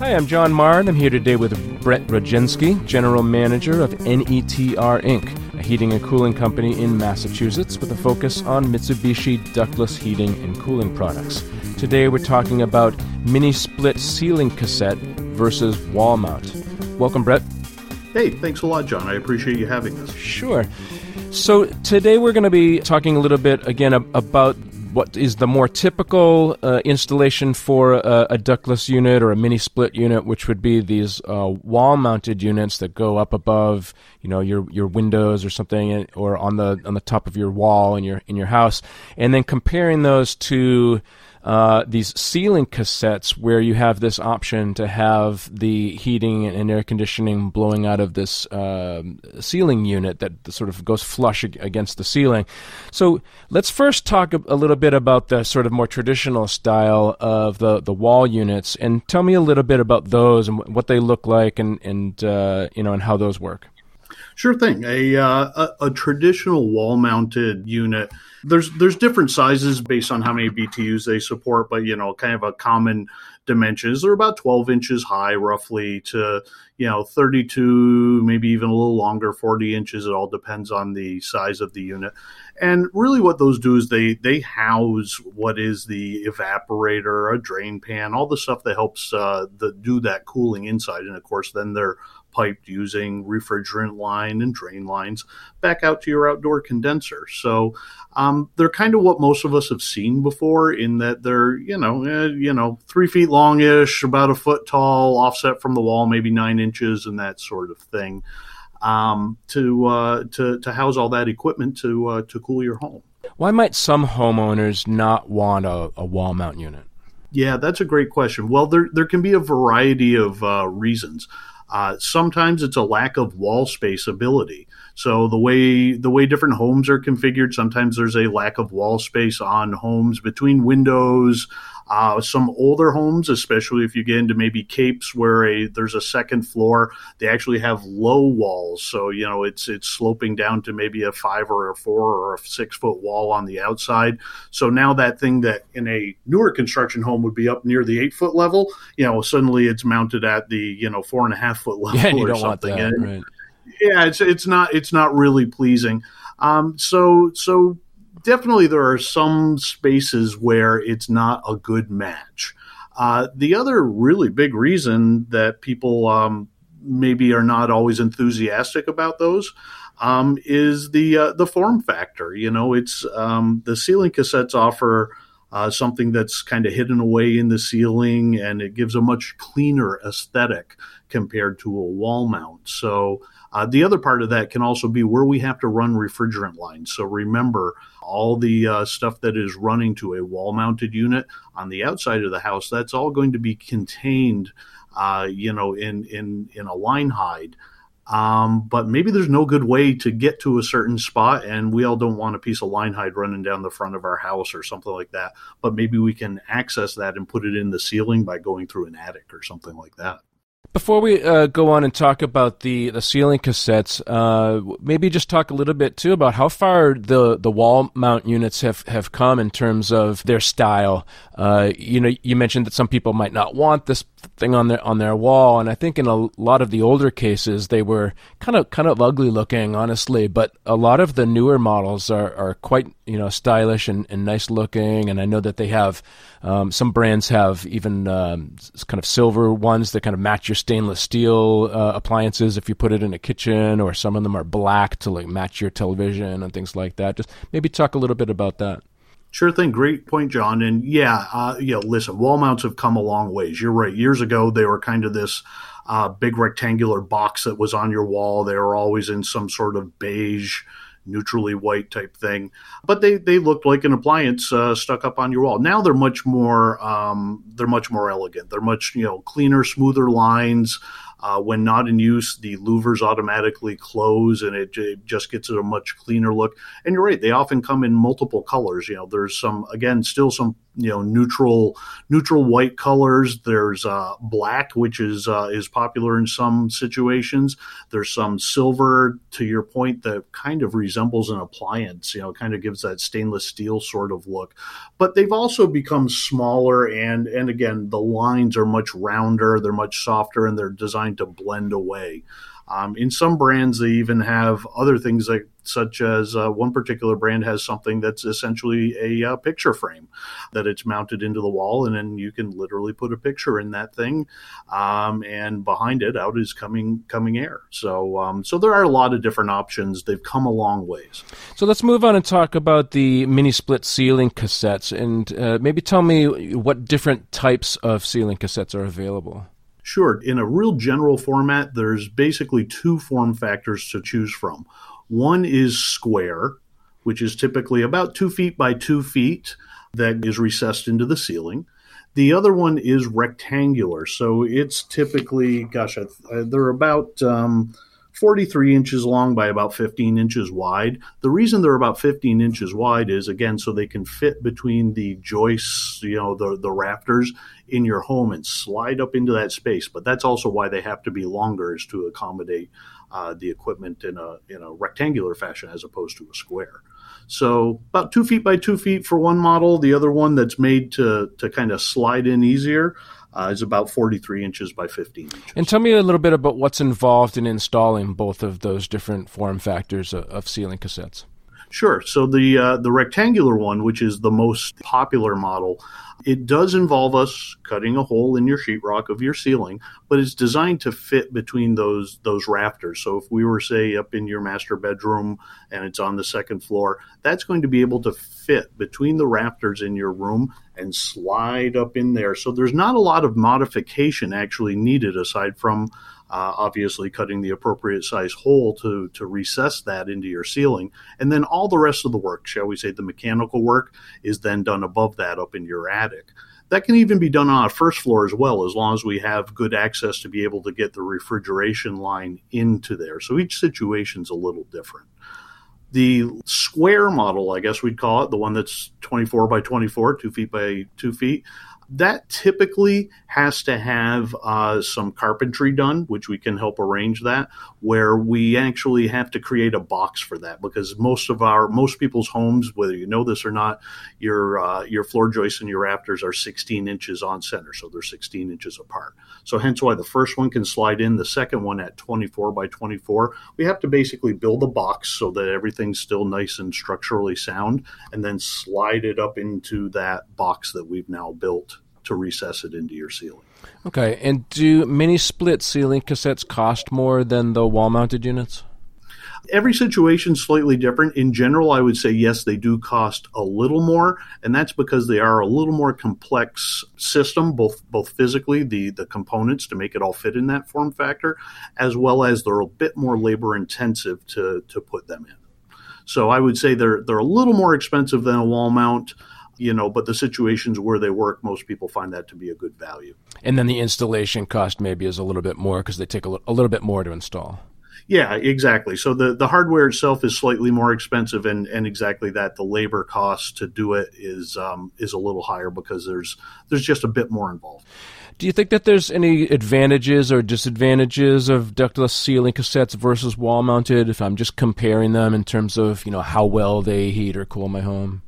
Hi, I'm John Marr, and I'm here today with Brett Roginski, General Manager of NETR Inc., a heating and cooling company in Massachusetts with a focus on Mitsubishi ductless heating and cooling products. Today we're talking about mini split ceiling cassette versus wall mount. Welcome, Brett. Hey, thanks a lot, John. I appreciate you having us. Sure. So today we're going to be talking a little bit again about what is the more typical uh, installation for a, a, ductless unit or a mini split unit, which would be these uh, wall-mounted units that go up above, you know, your your windows or something, or on the on the top of your wall in your in your house, and then comparing those to uh, these ceiling cassettes where you have this option to have the heating and air conditioning blowing out of this uh, ceiling unit that sort of goes flush against the ceiling. So let's first talk a, little bit about the sort of more traditional style of the, the wall units and tell me a little bit about those and what they look like and, and uh, you know and how those work. Sure thing. A, uh, a, a traditional wall mounted unit there's there's different sizes based on how many BTUs they support, but you know, kind of a common dimensions. They're about 12 inches high, roughly, to you know 32, maybe even a little longer, 40 inches. It all depends on the size of the unit. And really, what those do is they they house what is the evaporator, a drain pan, all the stuff that helps uh, the, do that cooling inside. And of course, then they're piped using refrigerant line and drain lines back out to your outdoor condenser. So um, they're kind of what most of us have seen before, in that they're you know eh, you know three feet longish, about a foot tall, offset from the wall, maybe nine inches, and that sort of thing. Um, to uh, to to house all that equipment to uh, to cool your home. Why might some homeowners not want a, a wall mount unit? Yeah, that's a great question. Well, there there can be a variety of uh, reasons. Uh, sometimes it's a lack of wall space ability. So the way the way different homes are configured, sometimes there's a lack of wall space on homes between windows. Uh, some older homes, especially if you get into maybe capes where a there's a second floor, they actually have low walls. So you know it's it's sloping down to maybe a five or a four or a six foot wall on the outside. So now that thing that in a newer construction home would be up near the eight foot level, you know, suddenly it's mounted at the you know four and a half foot level yeah, or something. That, and, right. Yeah, it's it's not it's not really pleasing. Um, so so definitely there are some spaces where it's not a good match. Uh, the other really big reason that people um, maybe are not always enthusiastic about those um, is the uh, the form factor. You know, it's um, the ceiling cassettes offer uh, something that's kind of hidden away in the ceiling, and it gives a much cleaner aesthetic compared to a wall mount. So. Uh, the other part of that can also be where we have to run refrigerant lines. So remember, all the uh, stuff that is running to a wall mounted unit on the outside of the house, that's all going to be contained, uh, you know, in, in, in a line hide. Um, but maybe there's no good way to get to a certain spot, and we all don't want a piece of line hide running down the front of our house or something like that. But maybe we can access that and put it in the ceiling by going through an attic or something like that. Before we uh, go on and talk about the, the ceiling cassettes, uh, maybe just talk a little bit too about how far the, the wall mount units have, have come in terms of their style. Uh, you know, you mentioned that some people might not want this thing on their on their wall, and I think in a lot of the older cases they were kind of kind of ugly looking, honestly. But a lot of the newer models are, are quite you know stylish and, and nice looking, and I know that they have um, some brands have even um, kind of silver ones that kind of match your stainless steel uh, appliances if you put it in a kitchen, or some of them are black to like match your television and things like that. Just maybe talk a little bit about that. Sure thing. Great point, John. And yeah, uh, you know, listen, wall mounts have come a long ways. You're right. Years ago, they were kind of this uh, big rectangular box that was on your wall. They were always in some sort of beige, neutrally white type thing, but they they looked like an appliance uh, stuck up on your wall. Now they're much more um, they're much more elegant. They're much you know cleaner, smoother lines. Uh, when not in use, the louvers automatically close and it, it, just gets a much cleaner look. And you're right, they often come in multiple colors. You know, there's some, again, still some you know neutral neutral white colors. There's uh, black, which is uh, is popular in some situations. There's some silver, to your point, that kind of resembles an appliance. You know, kind of gives that stainless steel sort of look. But they've also become smaller, and and again, the lines are much rounder. They're much softer, and they're designed to blend away. Um, in some brands, they even have other things like such as uh, one particular brand has something that's essentially a uh, picture frame that it's mounted into the wall, and then you can literally put a picture in that thing, um, and behind it out is coming coming air. So um, so there are a lot of different options. They've come a long ways. So let's move on and talk about the mini split ceiling cassettes, and uh, maybe tell me what different types of ceiling cassettes are available. Sure. In a real general format, there's basically two form factors to choose from. One is square, which is typically about two feet by two feet, that is recessed into the ceiling. The other one is rectangular. So it's typically, gosh, they're about. Um, 43 inches long by about 15 inches wide. The reason they're about 15 inches wide is again so they can fit between the joists, you know, the the rafters in your home and slide up into that space. But that's also why they have to be longer is to accommodate uh, the equipment in a in a rectangular fashion as opposed to a square. So about two feet by two feet for one model. The other one that's made to to kind of slide in easier uh, is about 43 inches by 15 inches. And tell me a little bit about what's involved in installing both of those different form factors of, of ceiling cassettes. Sure. So the uh, the rectangular one, which is the most popular model, it does involve us cutting a hole in your sheetrock of your ceiling, but it's designed to fit between those those rafters. So if we were say up in your master bedroom and it's on the second floor, that's going to be able to fit between the rafters in your room and slide up in there. So there's not a lot of modification actually needed aside from uh, obviously cutting the appropriate size hole to, to recess that into your ceiling. And then all the rest of the work, shall we say the mechanical work, is then done above that up in your attic. That can even be done on a first floor as well, as long as we have good access to be able to get the refrigeration line into there. So each situation's a little different. The square model, I guess we'd call it, the one that's 24 by 24, two feet by two feet, that typically has to have uh, some carpentry done, which we can help arrange that, where we actually have to create a box for that because most of our most people's homes, whether you know this or not, your uh, your floor joists and your rafters are 16 inches on center, so they're 16 inches apart. So hence why the first one can slide in, the second one at 24 by 24. We have to basically build a box so that everything's still nice and structurally sound, and then slide it up into that box that we've now built to recess it into your ceiling. Okay, and do mini split ceiling cassettes cost more than the wall mounted units? Every situation is slightly different. In general, I would say yes, they do cost a little more, and that's because they are a little more complex system, both both physically, the the components to make it all fit in that form factor, as well as they're a bit more labor intensive to to put them in. So I would say they're they're a little more expensive than a wall mount you know, but the situations where they work, most people find that to be a good value. And then the installation cost maybe is a little bit more because they take a, l- a little bit more to install. Yeah, exactly. So the, the hardware itself is slightly more expensive, and, and exactly that the labor cost to do it is um, is a little higher because there's there's just a bit more involved. Do you think that there's any advantages or disadvantages of ductless ceiling cassettes versus wall mounted? If I'm just comparing them in terms of you know how well they heat or cool my home.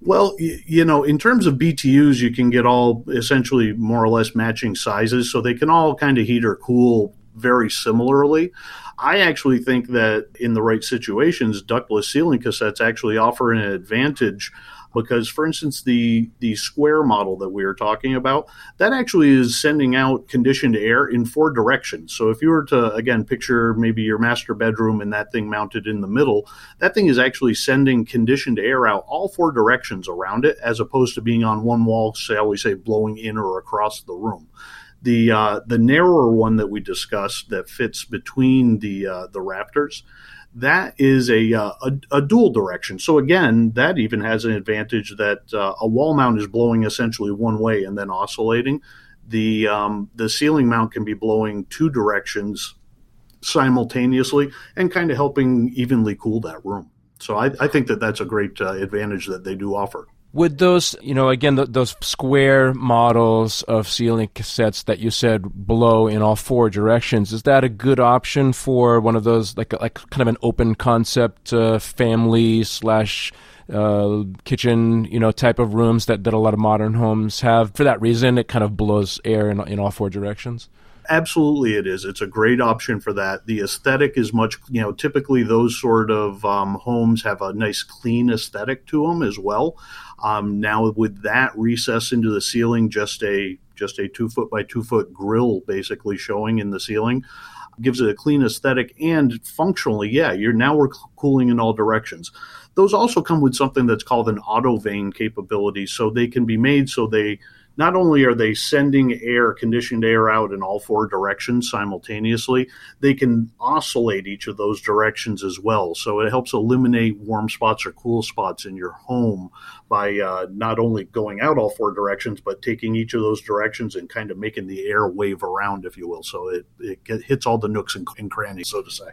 Well, you know, in terms of BTUs, you can get all essentially more or less matching sizes, so they can all kind of heat or cool very similarly. I actually think that in the right situations, ductless ceiling cassettes actually offer an advantage because for instance the the square model that we are talking about that actually is sending out conditioned air in four directions. So if you were to again picture maybe your master bedroom and that thing mounted in the middle that thing is actually sending conditioned air out all four directions around it as opposed to being on one wall shall we say blowing in or across the room. The uh, the narrower one that we discussed that fits between the uh, the rafters that is a, uh, a, a, dual direction. So again, that even has an advantage that uh, a wall mount is blowing essentially one way and then oscillating. The um, the ceiling mount can be blowing two directions simultaneously and kind of helping evenly cool that room. So I, I think that that's a great uh, advantage that they do offer. Would those, you know, again, th- those square models of ceiling cassettes that you said blow in all four directions, is that a good option for one of those, like, like kind of an open concept uh, family slash uh, kitchen, you know, type of rooms that, that a lot of modern homes have? For that reason, it kind of blows air in, in all four directions? Absolutely, it is. It's a great option for that. The aesthetic is much, you know, typically those sort of um, homes have a nice clean aesthetic to them as well. Um, now with that recess into the ceiling, just a just a two foot by two foot grill basically showing in the ceiling gives it a clean aesthetic and functionally, yeah, you're now we're cooling in all directions. Those also come with something that's called an auto vane capability, so they can be made so they not only are they sending air, conditioned air out in all four directions simultaneously, they can oscillate each of those directions as well. So it helps eliminate warm spots or cool spots in your home by uh, not only going out all four directions, but taking each of those directions and kind of making the air wave around, if you will. So it, it hits all the nooks and, and, crannies, so to say.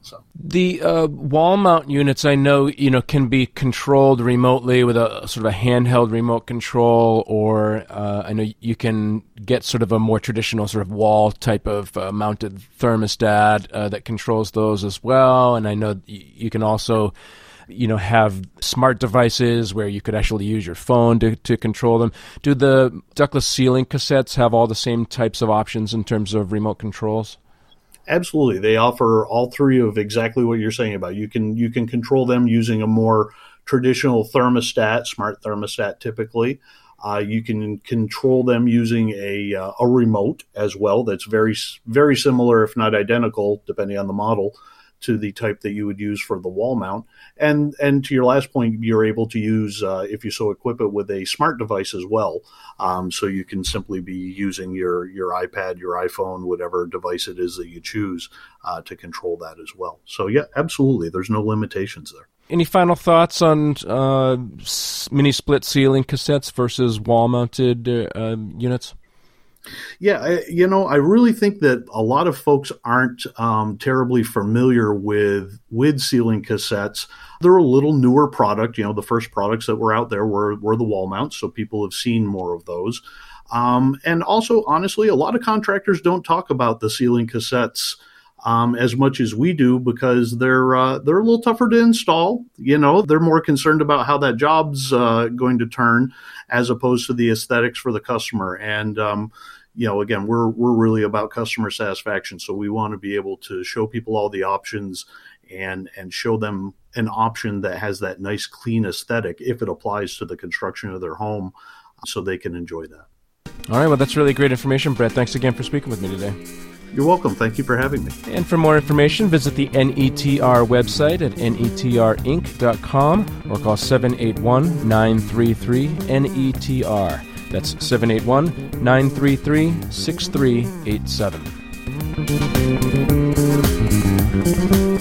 So the uh, wall mount units, I know, you know, can be controlled remotely with a sort of a handheld remote control, or uh, I know you can get sort of a more traditional sort of wall type of uh, mounted thermostat uh, that controls those as well. And I know you can also you know have smart devices where you could actually use your phone to, to control them. Do the ductless ceiling cassettes have all the same types of options in terms of remote controls? Absolutely. They offer all three of exactly what you're saying about. You can you can control them using a more traditional thermostat smart thermostat typically uh, you can control them using a, uh, a remote as well that's very very similar if not identical depending on the model to the type that you would use for the wall mount. And and to your last point, you're able to use uh, if you so equip it with a smart device as well. Um, so you can simply be using your your iPad, your iPhone, whatever device it is that you choose uh, to control that as well. So yeah, absolutely, there's no limitations there. Any final thoughts on uh, mini split ceiling cassettes versus wall mounted uh, units? Yeah, I, you know, I really think that a lot of folks aren't um, terribly familiar with with ceiling cassettes. They're a little newer product. You know, the first products that were out there were were the wall mounts, so people have seen more of those. Um, and also, honestly, a lot of contractors don't talk about the ceiling cassettes um, as much as we do because they're uh, they're a little tougher to install. You know, they're more concerned about how that job's uh, going to turn as opposed to the aesthetics for the customer. And um, you know, again, we're we're really about customer satisfaction, so we want to be able to show people all the options and and show them an option that has that nice clean aesthetic if it applies to the construction of their home, so they can enjoy that. All right, well, that's really great information, Brett. Thanks again for speaking with me today. You're welcome. Thank you for having me. And for more information, visit the NETR website at netrinc.com or call 781 933 NETR. That's 781 933 6387.